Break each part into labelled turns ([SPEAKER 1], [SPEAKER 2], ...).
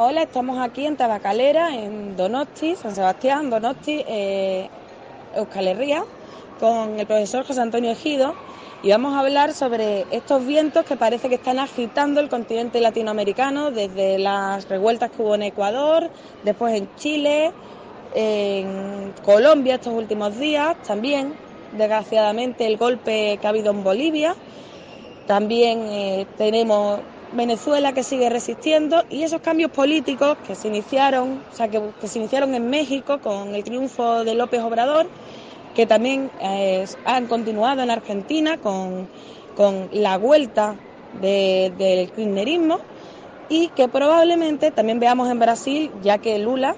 [SPEAKER 1] Hola, estamos aquí en Tabacalera, en Donosti, San Sebastián, Donosti, eh, Euskal Herria, con el profesor José Antonio Ejido y vamos a hablar sobre estos vientos que parece que están agitando el continente latinoamericano desde las revueltas que hubo en Ecuador, después en Chile, en Colombia estos últimos días, también desgraciadamente el golpe que ha habido en Bolivia, también eh, tenemos Venezuela que sigue resistiendo y esos cambios políticos que se iniciaron, o sea, que, se iniciaron en México con el triunfo de López Obrador, que también eh, han continuado en Argentina con, la vuelta del kirchnerismo y que probablemente también veamos en Brasil, ya que Lula,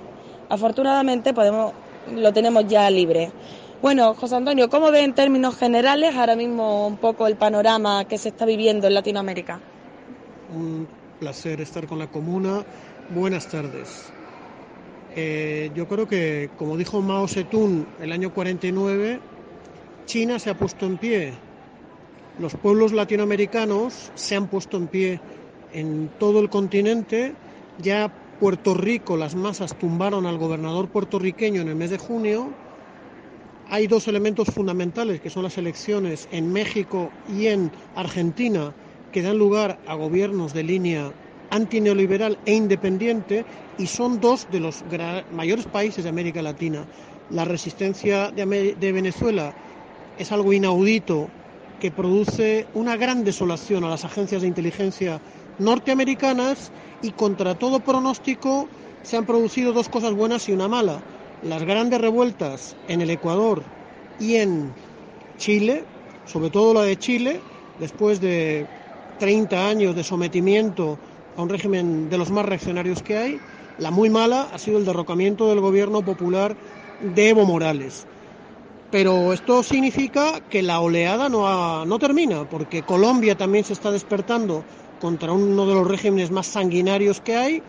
[SPEAKER 1] afortunadamente, podemos, lo tenemos ya libre. Bueno, José Antonio, ¿cómo ve en términos generales ahora mismo un poco el panorama que se está viviendo en Latinoamérica?
[SPEAKER 2] Un placer estar con la comuna. Buenas tardes. Eh, yo creo que, como dijo Mao Zedong el año 49, China se ha puesto en pie. Los pueblos latinoamericanos se han puesto en pie en todo el continente. Ya Puerto Rico, las masas tumbaron al gobernador puertorriqueño en el mes de junio. Hay dos elementos fundamentales, que son las elecciones en México y en Argentina, que dan lugar a gobiernos de línea antineoliberal e independiente y son dos de los mayores países de América Latina. La resistencia de, Venezuela es algo inaudito que produce una gran desolación a las agencias de inteligencia norteamericanas y contra todo pronóstico se han producido dos cosas buenas y una mala. Las grandes revueltas en el Ecuador y en Chile, sobre todo la de Chile, después de 30 años de sometimiento a un régimen de los más reaccionarios que hay. La muy mala ha sido el derrocamiento del gobierno popular de Evo Morales. Pero esto significa que la oleada no, no termina, porque Colombia también se está despertando contra uno de los regímenes más sanguinarios que hay.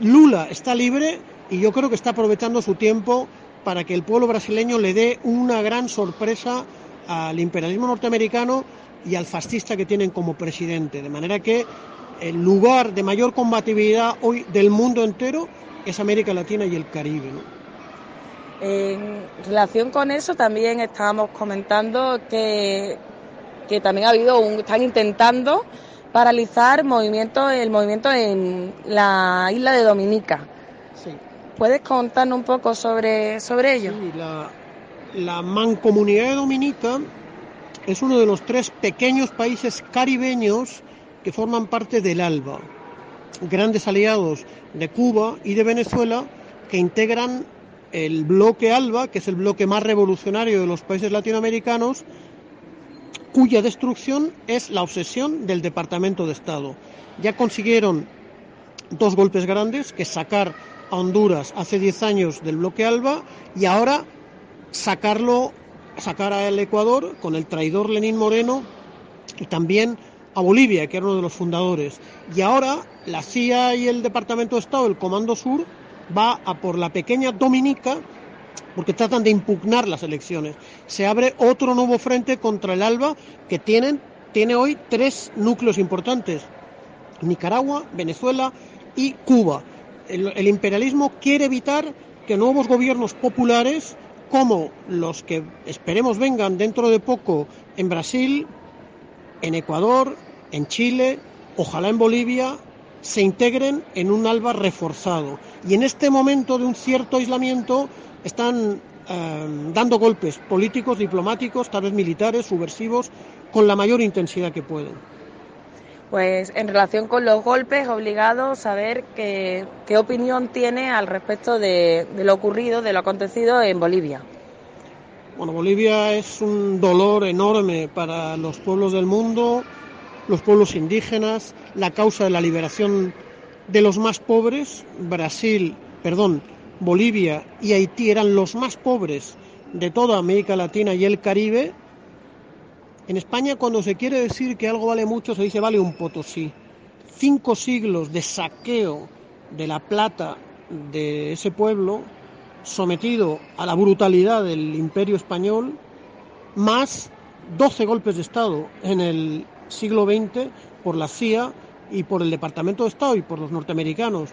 [SPEAKER 2] Lula está libre y yo creo que está aprovechando su tiempo para que el pueblo brasileño le dé una gran sorpresa al imperialismo norteamericano y al fascista que tienen como presidente. De manera que el lugar de mayor combatividad hoy del mundo entero es América Latina y el Caribe.
[SPEAKER 1] En relación con eso también estábamos comentando que, que también ha habido un, están intentando paralizar movimiento, el movimiento en la isla de Dominica. Sí. ¿Puedes contarnos un poco sobre, sobre ello?
[SPEAKER 2] Sí, la, la mancomunidad de Dominica es uno de los tres pequeños países caribeños que forman parte del ALBA, grandes aliados de Cuba y de Venezuela que integran el bloque ALBA, que es el bloque más revolucionario de los países latinoamericanos, cuya destrucción es la obsesión del Departamento de Estado. Ya consiguieron dos golpes grandes, que sacar a Honduras hace 10 años del bloque ALBA y ahora sacarlo sacar al Ecuador con el traidor Lenín Moreno y también a Bolivia, que era uno de los fundadores. Y ahora la CIA y el Departamento de Estado, el Comando Sur, va a por la pequeña Dominica porque tratan de impugnar las elecciones. Se abre otro nuevo frente contra el ALBA que tienen, tiene hoy tres núcleos importantes. Nicaragua, Venezuela y Cuba. el imperialismo quiere evitar que nuevos gobiernos populares como los que esperemos vengan dentro de poco en Brasil, en Ecuador, en Chile, ojalá en Bolivia, se integren en un ALBA reforzado. Y en este momento de un cierto aislamiento están eh, dando golpes políticos, diplomáticos, tal vez militares, subversivos, con la mayor intensidad que pueden.
[SPEAKER 1] Pues en relación con los golpes, obligado saber qué, qué opinión tiene al respecto de, lo ocurrido, de lo acontecido en Bolivia.
[SPEAKER 2] Bueno, Bolivia es un dolor enorme para los pueblos del mundo, los pueblos indígenas, la causa de la liberación de los más pobres. Brasil, perdón, Bolivia y Haití eran los más pobres de toda América Latina y el Caribe. En España, cuando se quiere decir que algo vale mucho, se dice vale un potosí. Cinco siglos de saqueo de la plata de ese pueblo sometido a la brutalidad del imperio español, más 12 golpes de Estado en el siglo XX por la CIA y por el Departamento de Estado y por los norteamericanos.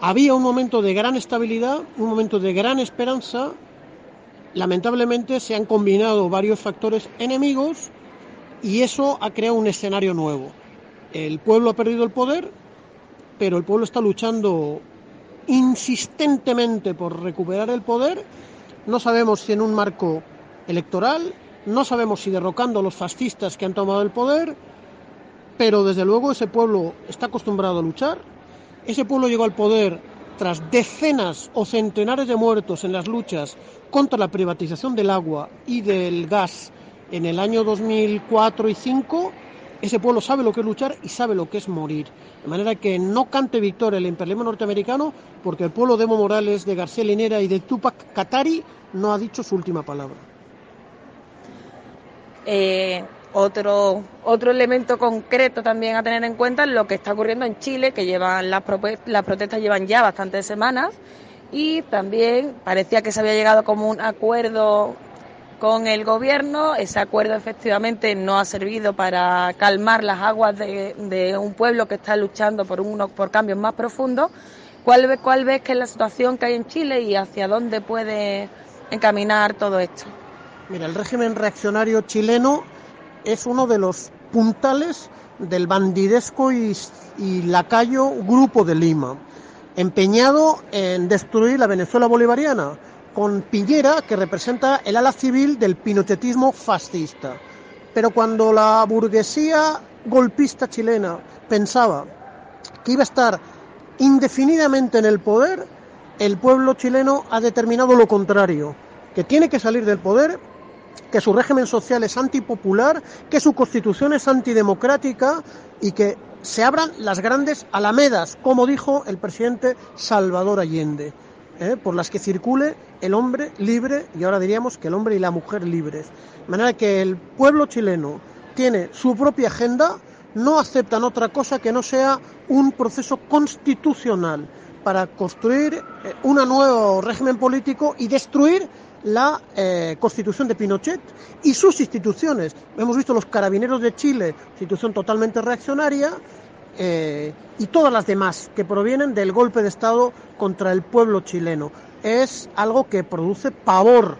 [SPEAKER 2] Había un momento de gran estabilidad, un momento de gran esperanza. Lamentablemente se han combinado varios factores enemigos y eso ha creado un escenario nuevo. El pueblo ha perdido el poder, pero el pueblo está luchando insistentemente por recuperar el poder. No sabemos si en un marco electoral, no sabemos si derrocando a los fascistas que han tomado el poder, pero desde luego ese pueblo está acostumbrado a luchar. Ese pueblo llegó al poder tras decenas o centenares de muertos en las luchas contra la privatización del agua y del gas en el año 2004 y 2005 ese pueblo sabe lo que es luchar y sabe lo que es morir. De manera que no cante victoria el imperialismo norteamericano porque el pueblo de Evo Morales, de García Linera y de Tupac Katari no ha dicho su última palabra.
[SPEAKER 1] Eh, otro, otro elemento concreto también a tener en cuenta es lo que está ocurriendo en Chile, que llevan las, las protestas llevan ya bastantes semanas y también parecía que se había llegado como un acuerdo con el gobierno. Ese acuerdo efectivamente no ha servido para calmar las aguas de, un pueblo que está luchando por, unos, por cambios más profundos. ¿Cuál, ¿Cuál ves que es la situación que hay en Chile y hacia dónde puede encaminar todo esto?
[SPEAKER 2] Mira, el régimen reaccionario chileno es uno de los puntales del bandidesco y, lacayo Grupo de Lima, empeñado en destruir la Venezuela bolivariana con Piñera, que representa el ala civil del pinochetismo fascista. Pero cuando la burguesía golpista chilena pensaba que iba a estar indefinidamente en el poder, el pueblo chileno ha determinado lo contrario, que tiene que salir del poder, que su régimen social es antipopular, que su constitución es antidemocrática y que se abran las grandes alamedas, como dijo el presidente Salvador Allende. ¿eh? por las que circule el hombre libre y ahora diríamos que el hombre y la mujer libres. De manera que el pueblo chileno tiene su propia agenda, no aceptan otra cosa que no sea un proceso constitucional para construir eh, un nuevo régimen político y destruir la eh, constitución de Pinochet y sus instituciones. Hemos visto los carabineros de Chile, institución totalmente reaccionaria, eh, y todas las demás que provienen del golpe de Estado contra el pueblo chileno. Es algo que produce pavor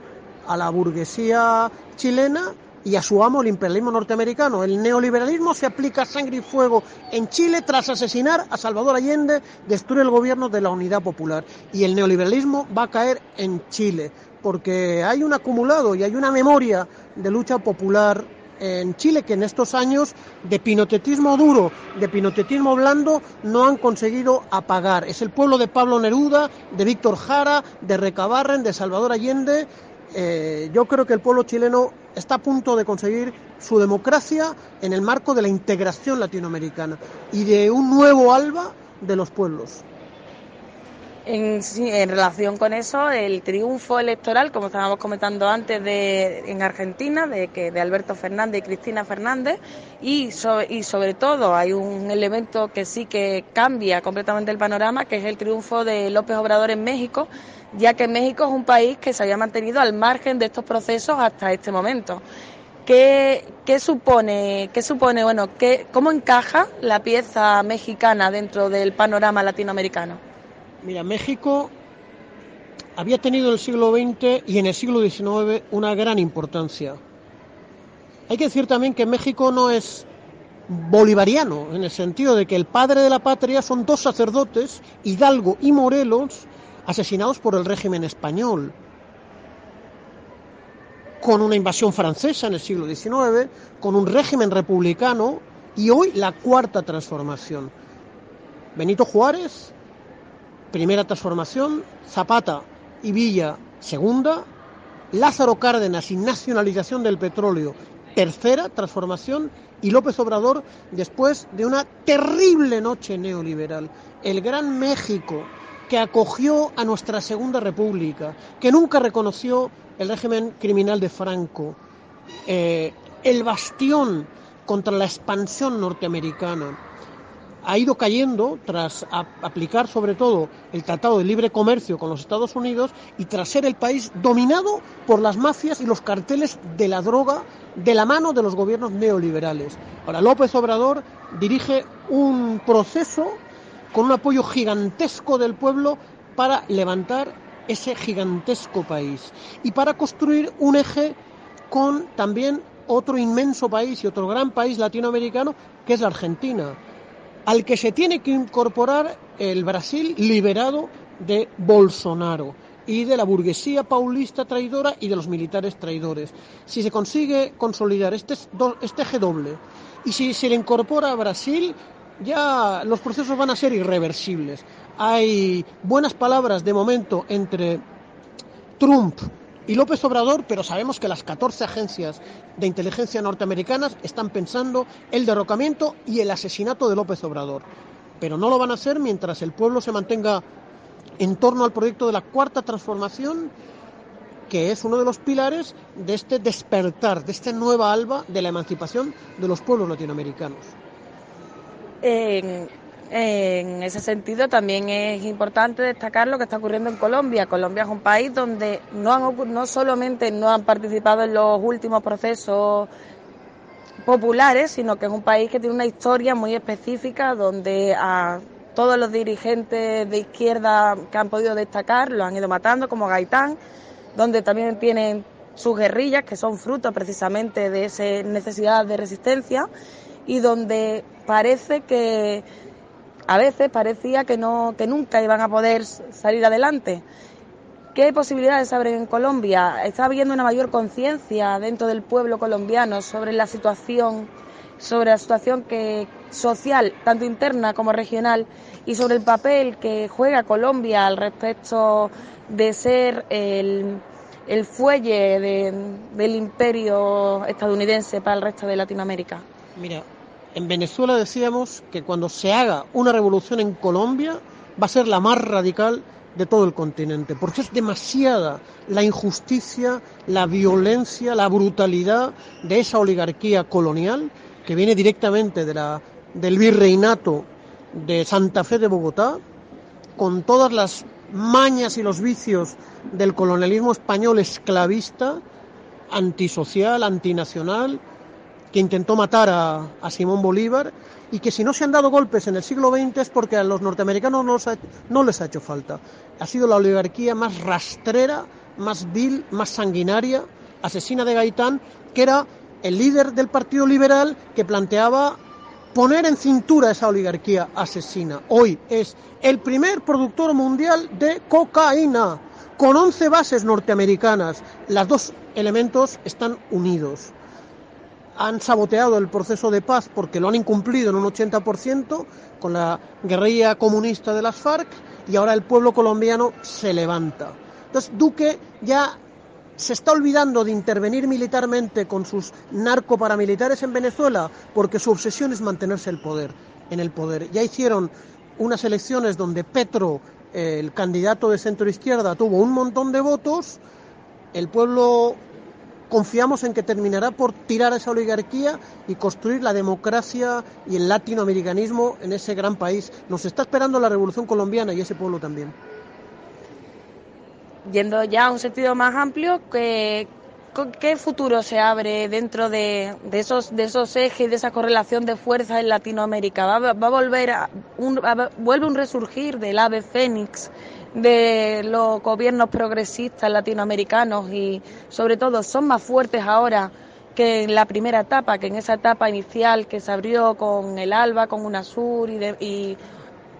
[SPEAKER 2] a la burguesía chilena y a su amo el imperialismo norteamericano. El neoliberalismo se aplica sangre y fuego en Chile tras asesinar a Salvador Allende, destruir el gobierno de la Unidad Popular. Y el neoliberalismo va a caer en Chile, porque hay un acumulado y hay una memoria de lucha popular en Chile que en estos años de pinotetismo duro, de pinotetismo blando, no han conseguido apagar. Es el pueblo de Pablo Neruda, de Víctor Jara, de Recabarren, de Salvador Allende. Eh, yo creo que el pueblo chileno está a punto de conseguir su democracia en el marco de la integración latinoamericana y de un nuevo alba de los pueblos.
[SPEAKER 1] En, relación con eso, el triunfo electoral, como estábamos comentando antes, de, en Argentina, de, que, de Alberto Fernández y Cristina Fernández, y, y sobre todo hay un elemento que sí que cambia completamente el panorama, que es el triunfo de López Obrador en México, ya que México es un país que se había mantenido al margen de estos procesos hasta este momento. ¿Qué, qué supone, qué supone, bueno, qué, cómo encaja la pieza mexicana dentro del panorama latinoamericano?
[SPEAKER 2] Mira, México había tenido en el siglo XX y en el siglo XIX una gran importancia. Hay que decir también que México no es bolivariano, en el sentido de que el padre de la patria son dos sacerdotes, Hidalgo y Morelos, asesinados por el régimen español, con una invasión francesa en el siglo XIX, con un régimen republicano y hoy la cuarta transformación. Benito Juárez primera transformación, Zapata y Villa, segunda, Lázaro Cárdenas y nacionalización del petróleo, tercera transformación, y López Obrador después de una terrible noche neoliberal. El Gran México, que acogió a nuestra Segunda República, que nunca reconoció el régimen criminal de Franco, eh, el bastión contra la expansión norteamericana, ha ido cayendo tras aplicar sobre todo el Tratado de Libre Comercio con los Estados Unidos y tras ser el país dominado por las mafias y los carteles de la droga de la mano de los gobiernos neoliberales. Ahora López Obrador dirige un proceso con un apoyo gigantesco del pueblo para levantar ese gigantesco país y para construir un eje con también otro inmenso país y otro gran país latinoamericano que es la Argentina al que se tiene que incorporar el Brasil liberado de Bolsonaro y de la burguesía paulista traidora y de los militares traidores. Si se consigue consolidar este, este eje doble y si se le incorpora a Brasil, ya los procesos van a ser irreversibles. Hay buenas palabras de momento entre Trump y López Obrador, pero sabemos que las 14 agencias de inteligencia norteamericanas están pensando el derrocamiento y el asesinato de López Obrador. Pero no lo van a hacer mientras el pueblo se mantenga en torno al proyecto de la cuarta transformación, que es uno de los pilares de este despertar, de esta nueva alba de la emancipación de los pueblos latinoamericanos.
[SPEAKER 1] En ese sentido, también es importante destacar lo que está ocurriendo en Colombia. Colombia es un país donde no, han, no solamente no han participado en los últimos procesos populares, sino que es un país que tiene una historia muy específica donde a todos los dirigentes de izquierda que han podido destacar lo han ido matando, como Gaitán, donde también tienen sus guerrillas, que son fruto precisamente de esa necesidad de resistencia, y donde parece que a veces parecía que, no, que nunca iban a poder salir adelante. ¿Qué posibilidades abren en Colombia? Está habiendo una mayor conciencia dentro del pueblo colombiano sobre la situación, sobre la situación que, social, tanto interna como regional, y sobre el papel que juega Colombia al respecto de ser el, el fuelle del imperio estadounidense para el resto de Latinoamérica.
[SPEAKER 2] Mira, en Venezuela decíamos que cuando se haga una revolución en Colombia va a ser la más radical de todo el continente, porque es demasiada la injusticia, la violencia, la brutalidad de esa oligarquía colonial que viene directamente de la, del virreinato de Santa Fe de Bogotá, con todas las mañas y los vicios del colonialismo español esclavista, antisocial, antinacional, que intentó matar a, Simón Bolívar y que si no se han dado golpes en el siglo XX es porque a los norteamericanos no, no les ha hecho falta. Ha sido la oligarquía más rastrera, más vil, más sanguinaria, asesina de Gaitán, que era el líder del Partido Liberal que planteaba poner en cintura esa oligarquía asesina. Hoy es el primer productor mundial de cocaína, con 11 bases norteamericanas. Los dos elementos están unidos han saboteado el proceso de paz porque lo han incumplido en un 80% con la guerrilla comunista de las FARC y ahora el pueblo colombiano se levanta. Entonces Duque ya se está olvidando de intervenir militarmente con sus narcoparamilitares en Venezuela porque su obsesión es mantenerse el poder, en el poder. Ya hicieron unas elecciones donde Petro, el candidato de centro izquierda, tuvo un montón de votos, el pueblo confiamos en que terminará por tirar a esa oligarquía y construir la democracia y el latinoamericanismo en ese gran país. Nos está esperando la revolución colombiana y ese pueblo también.
[SPEAKER 1] Yendo ya a un sentido más amplio, ¿qué, futuro se abre dentro de, esos, de esos ejes, de esa correlación de fuerzas en Latinoamérica? ¿Va, a volver a un, vuelve un resurgir del ave fénix de los gobiernos progresistas latinoamericanos y sobre todo son más fuertes ahora que en la primera etapa, que en esa etapa inicial que se abrió con el ALBA, con UNASUR y, y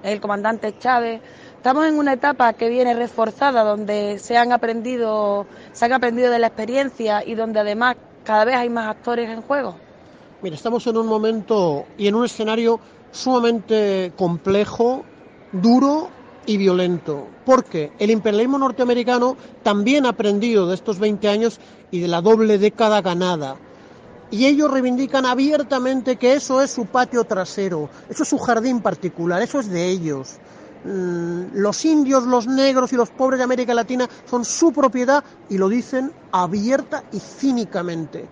[SPEAKER 1] el comandante Chávez. Estamos en una etapa que viene reforzada, donde se han aprendido, se han aprendido de la experiencia y donde además cada vez hay más actores en juego.
[SPEAKER 2] Mira, estamos en un momento y en un escenario sumamente complejo, duro y violento, porque el imperialismo norteamericano también ha aprendido de estos 20 años y de la doble década ganada. Y ellos reivindican abiertamente que eso es su patio trasero, eso es su jardín particular, eso es de ellos. Mm, los indios, los negros y los pobres de América Latina son su propiedad y lo dicen abierta y cínicamente.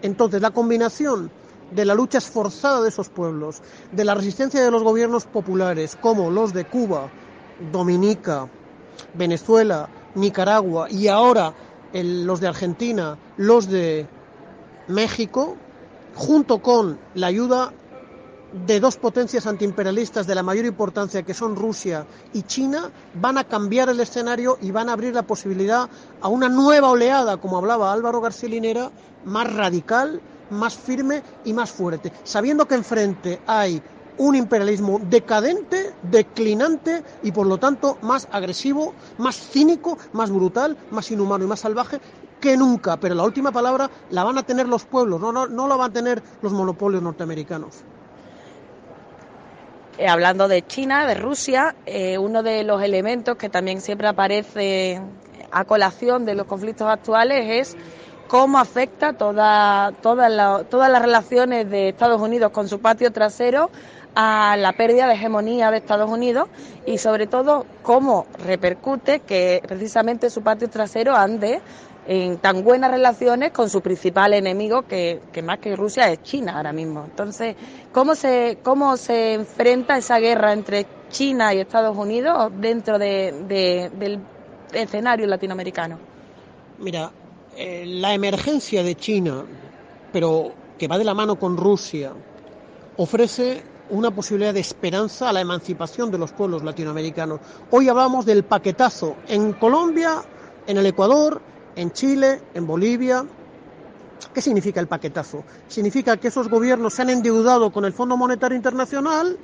[SPEAKER 2] Entonces, la combinación de la lucha esforzada de esos pueblos, de la resistencia de los gobiernos populares, como los de Cuba, Dominica, Venezuela, Nicaragua y ahora los de Argentina, los de México, junto con la ayuda de dos potencias antiimperialistas de la mayor importancia que son Rusia y China van a cambiar el escenario y van a abrir la posibilidad a una nueva oleada, como hablaba Álvaro García Linera, más radical, más firme y más fuerte, sabiendo que enfrente hay un imperialismo decadente, declinante y por lo tanto más agresivo, más cínico, más brutal, más inhumano y más salvaje que nunca. Pero la última palabra la van a tener los pueblos, no, no, la van a tener los monopolios norteamericanos.
[SPEAKER 1] Eh, hablando de China, de Rusia, eh, uno de los elementos que también siempre aparece a colación de los conflictos actuales es cómo afecta toda, todas las relaciones de Estados Unidos con su patio trasero a la pérdida de hegemonía de Estados Unidos y sobre todo cómo repercute que precisamente su patio trasero ande en tan buenas relaciones con su principal enemigo que, más que Rusia es China ahora mismo. Entonces, ¿cómo se, cómo se enfrenta esa guerra entre China y Estados Unidos dentro del escenario latinoamericano?
[SPEAKER 2] Mira, eh, la emergencia de China, pero que va de la mano con Rusia, ofrece una posibilidad de esperanza a la emancipación de los pueblos latinoamericanos. Hoy hablamos del paquetazo en Colombia, en el Ecuador, en Chile, en Bolivia. ¿Qué significa el paquetazo? Significa que esos gobiernos se han endeudado con el Fondo Monetario Internacional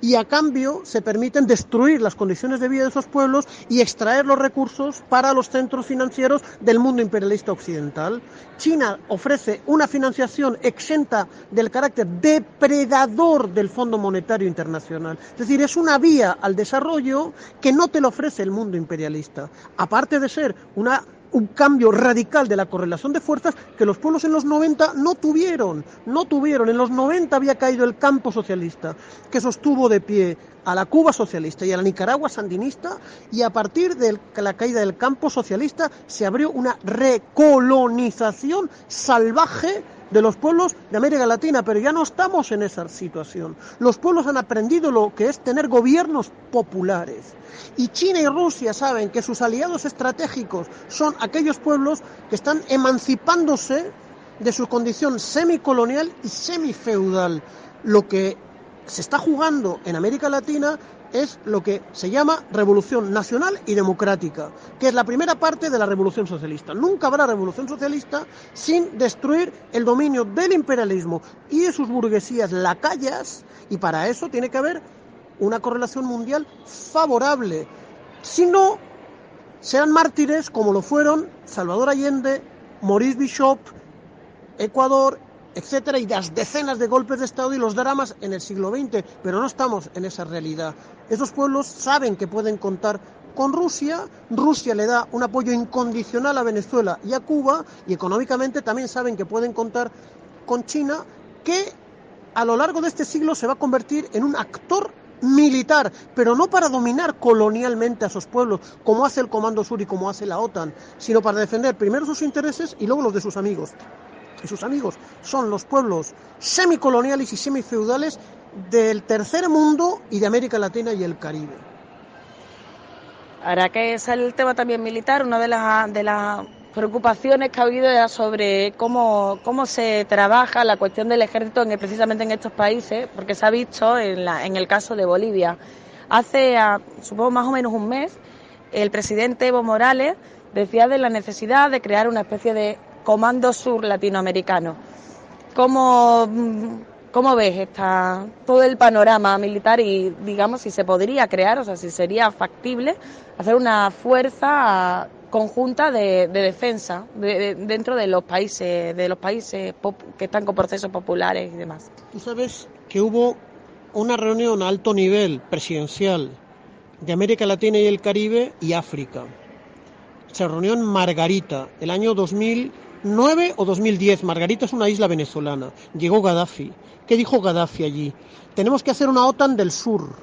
[SPEAKER 2] y a cambio se permiten destruir las condiciones de vida de esos pueblos y extraer los recursos para los centros financieros del mundo imperialista occidental. China ofrece una financiación exenta del carácter depredador del Fondo Monetario Internacional. Es decir, es una vía al desarrollo que no te lo ofrece el mundo imperialista. Aparte de ser una un cambio radical de la correlación de fuerzas que los pueblos en los 90 no tuvieron, no tuvieron. En los 90 había caído el campo socialista, que sostuvo de pie a la Cuba socialista y a la Nicaragua sandinista, y a partir de la caída del campo socialista se abrió una recolonización salvaje de los pueblos de América Latina, pero ya no estamos en esa situación. Los pueblos han aprendido lo que es tener gobiernos populares. Y China y Rusia saben que sus aliados estratégicos son aquellos pueblos que están emancipándose de su condición semicolonial y semifeudal. Lo que se está jugando en América Latina es lo que se llama revolución nacional y democrática, que es la primera parte de la revolución socialista. Nunca habrá revolución socialista sin destruir el dominio del imperialismo y de sus burguesías lacayas, y para eso tiene que haber una correlación mundial favorable. Si no, sean mártires como lo fueron Salvador Allende, Maurice Bishop, Ecuador, etcétera, y las decenas de golpes de Estado y los dramas en el siglo XX, pero no estamos en esa realidad. Esos pueblos saben que pueden contar con Rusia, Rusia le da un apoyo incondicional a Venezuela y a Cuba, y económicamente también saben que pueden contar con China, que a lo largo de este siglo se va a convertir en un actor militar, pero no para dominar colonialmente a esos pueblos, como hace el Comando Sur y como hace la OTAN, sino para defender primero sus intereses y luego los de sus amigos y sus amigos son los pueblos semicoloniales y semifeudales del tercer mundo y de América Latina y el Caribe.
[SPEAKER 1] Ahora que es el tema también militar, una de las, de las preocupaciones que ha habido era sobre cómo, cómo se trabaja la cuestión del ejército en, precisamente en estos países, porque se ha visto en, la, en el caso de Bolivia. Hace, supongo, más o menos un mes, el presidente Evo Morales decía de la necesidad de crear una especie de Comando Sur Latinoamericano. ¿Cómo, cómo ves esta, todo el panorama militar y, digamos, si se podría crear, o sea, si sería factible hacer una fuerza conjunta de, defensa dentro de los países, de los países que están con procesos populares y demás?
[SPEAKER 2] Tú sabes que hubo una reunión a alto nivel presidencial de América Latina y el Caribe y África. Se reunió en Margarita el año 2009 o 2010. Margarita es una isla venezolana. Llegó Gaddafi. ¿Qué dijo Gaddafi allí? Tenemos que hacer una OTAN del sur.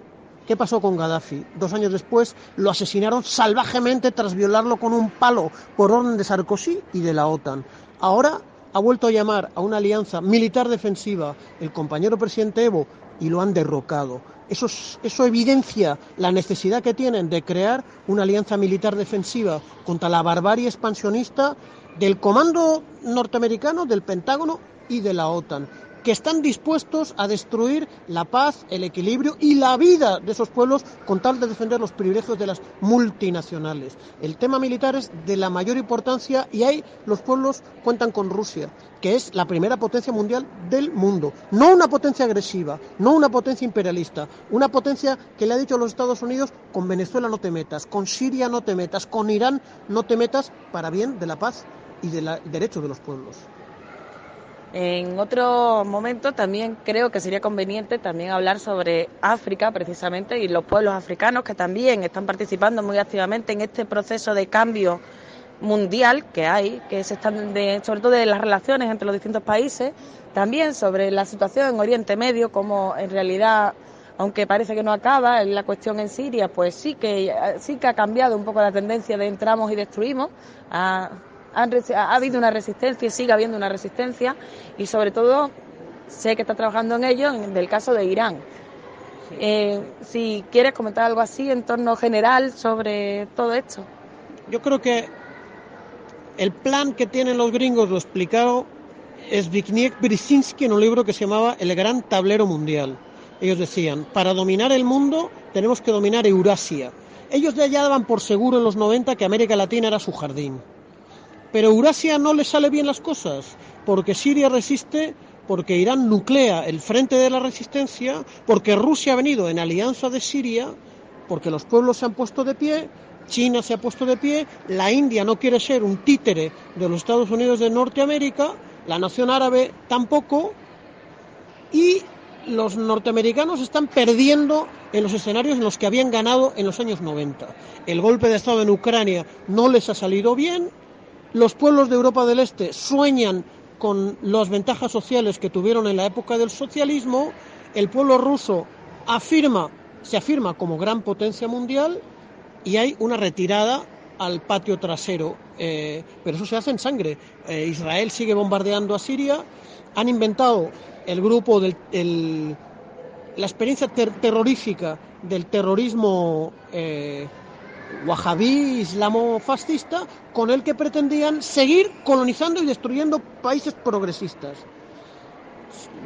[SPEAKER 2] ¿Qué pasó con Gaddafi? Dos años después lo asesinaron salvajemente tras violarlo con un palo por orden de Sarkozy y de la OTAN. Ahora ha vuelto a llamar a una alianza militar defensiva el compañero presidente Evo y lo han derrocado. Eso, eso, evidencia la necesidad que tienen de crear una alianza militar defensiva contra la barbarie expansionista del comando norteamericano, del Pentágono y de la OTAN que están dispuestos a destruir la paz, el equilibrio y la vida de esos pueblos con tal de defender los privilegios de las multinacionales. El tema militar es de la mayor importancia y ahí los pueblos cuentan con Rusia, que es la primera potencia mundial del mundo. No una potencia agresiva, no una potencia imperialista, una potencia que le ha dicho a los Estados Unidos, con Venezuela no te metas, con Siria no te metas, con Irán no te metas, para bien de la paz y del derecho de los pueblos.
[SPEAKER 1] En otro momento también creo que sería conveniente también hablar sobre África precisamente y los pueblos africanos que también están participando muy activamente en este proceso de cambio mundial que hay, que se están de, sobre todo de las relaciones entre los distintos países, también sobre la situación en Oriente Medio, como en realidad, aunque parece que no acaba, la cuestión en Siria, pues sí que sí que ha cambiado un poco la tendencia de entramos y destruimos. Ha habido una resistencia y sigue habiendo una resistencia y sobre todo sé que está trabajando en ello en el caso de Irán. Eh, si quieres comentar algo así en torno general sobre todo esto.
[SPEAKER 2] Yo creo que el plan que tienen los gringos lo explicado Zbigniew Brzezinski en un libro que se llamaba El Gran Tablero Mundial. Ellos decían, para dominar el mundo tenemos que dominar Eurasia. Ellos ya daban por seguro en los 90 que América Latina era su jardín. Pero Eurasia no le sale bien las cosas, porque Siria resiste, porque Irán nuclea el frente de la resistencia, porque Rusia ha venido en alianza de Siria, porque los pueblos se han puesto de pie, China se ha puesto de pie, la India no quiere ser un títere de los Estados Unidos de Norteamérica, la nación árabe tampoco, y los norteamericanos están perdiendo en los escenarios en los que habían ganado en los años 90. El golpe de Estado en Ucrania no les ha salido bien, los pueblos de Europa del Este sueñan con las ventajas sociales que tuvieron en la época del socialismo, el pueblo ruso afirma, se afirma como gran potencia mundial y hay una retirada al patio trasero, eh, pero eso se hace en sangre. Eh, Israel sigue bombardeando a Siria, han inventado el grupo del la experiencia terrorífica del terrorismo eh, wahabí islamofascista con el que pretendían seguir colonizando y destruyendo países progresistas.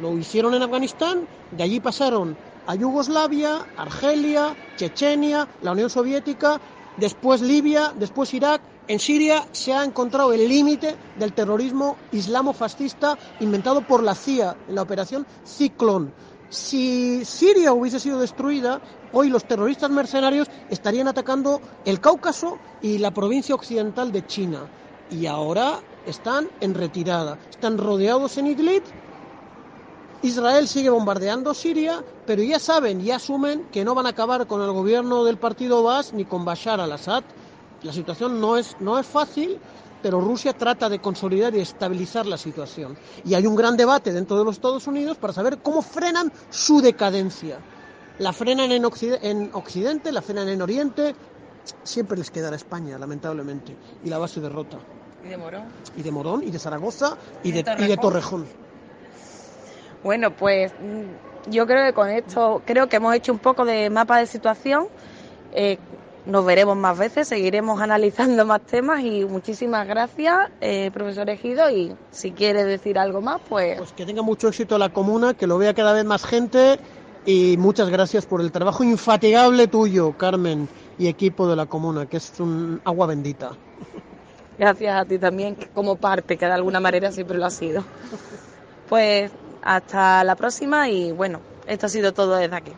[SPEAKER 2] Lo hicieron en Afganistán, de allí pasaron a Yugoslavia, Argelia, Chechenia, la Unión Soviética, después Libia, después Irak. En Siria se ha encontrado el límite del terrorismo islamofascista inventado por la CIA en la operación Ciclón si Siria hubiese sido destruida, hoy los terroristas mercenarios estarían atacando el Cáucaso y la provincia occidental de China. Y ahora están en retirada, están rodeados en Idlib. Israel sigue bombardeando Siria, pero ya saben, y asumen que no van a acabar con el gobierno del partido Baas ni con Bashar al-Assad. La situación no es, no es fácil, pero Rusia trata de consolidar y estabilizar la situación. Y hay un gran debate dentro de los Estados Unidos para saber cómo frenan su decadencia. La frenan en, Occidente, la frenan en Oriente, siempre les quedará España, lamentablemente, y la base derrota.
[SPEAKER 1] ¿Y de Morón?
[SPEAKER 2] Y de Morón, y de Zaragoza, y, de, Torrejón? y de Torrejón.
[SPEAKER 1] Bueno, pues mm, yo creo que con esto, creo que hemos hecho un poco de mapa de situación. Eh, nos veremos más veces, seguiremos analizando más temas y muchísimas gracias, eh, profesor Ejido, y si quiere decir algo más, pues...
[SPEAKER 2] Pues que tenga mucho éxito la comuna, que lo vea cada vez más gente y muchas gracias por el trabajo infatigable tuyo, Carmen, y equipo de la comuna, que es un agua bendita.
[SPEAKER 1] Gracias a ti también, como parte, que de alguna manera siempre lo ha sido. Pues hasta la próxima y bueno, esto ha sido todo desde aquí.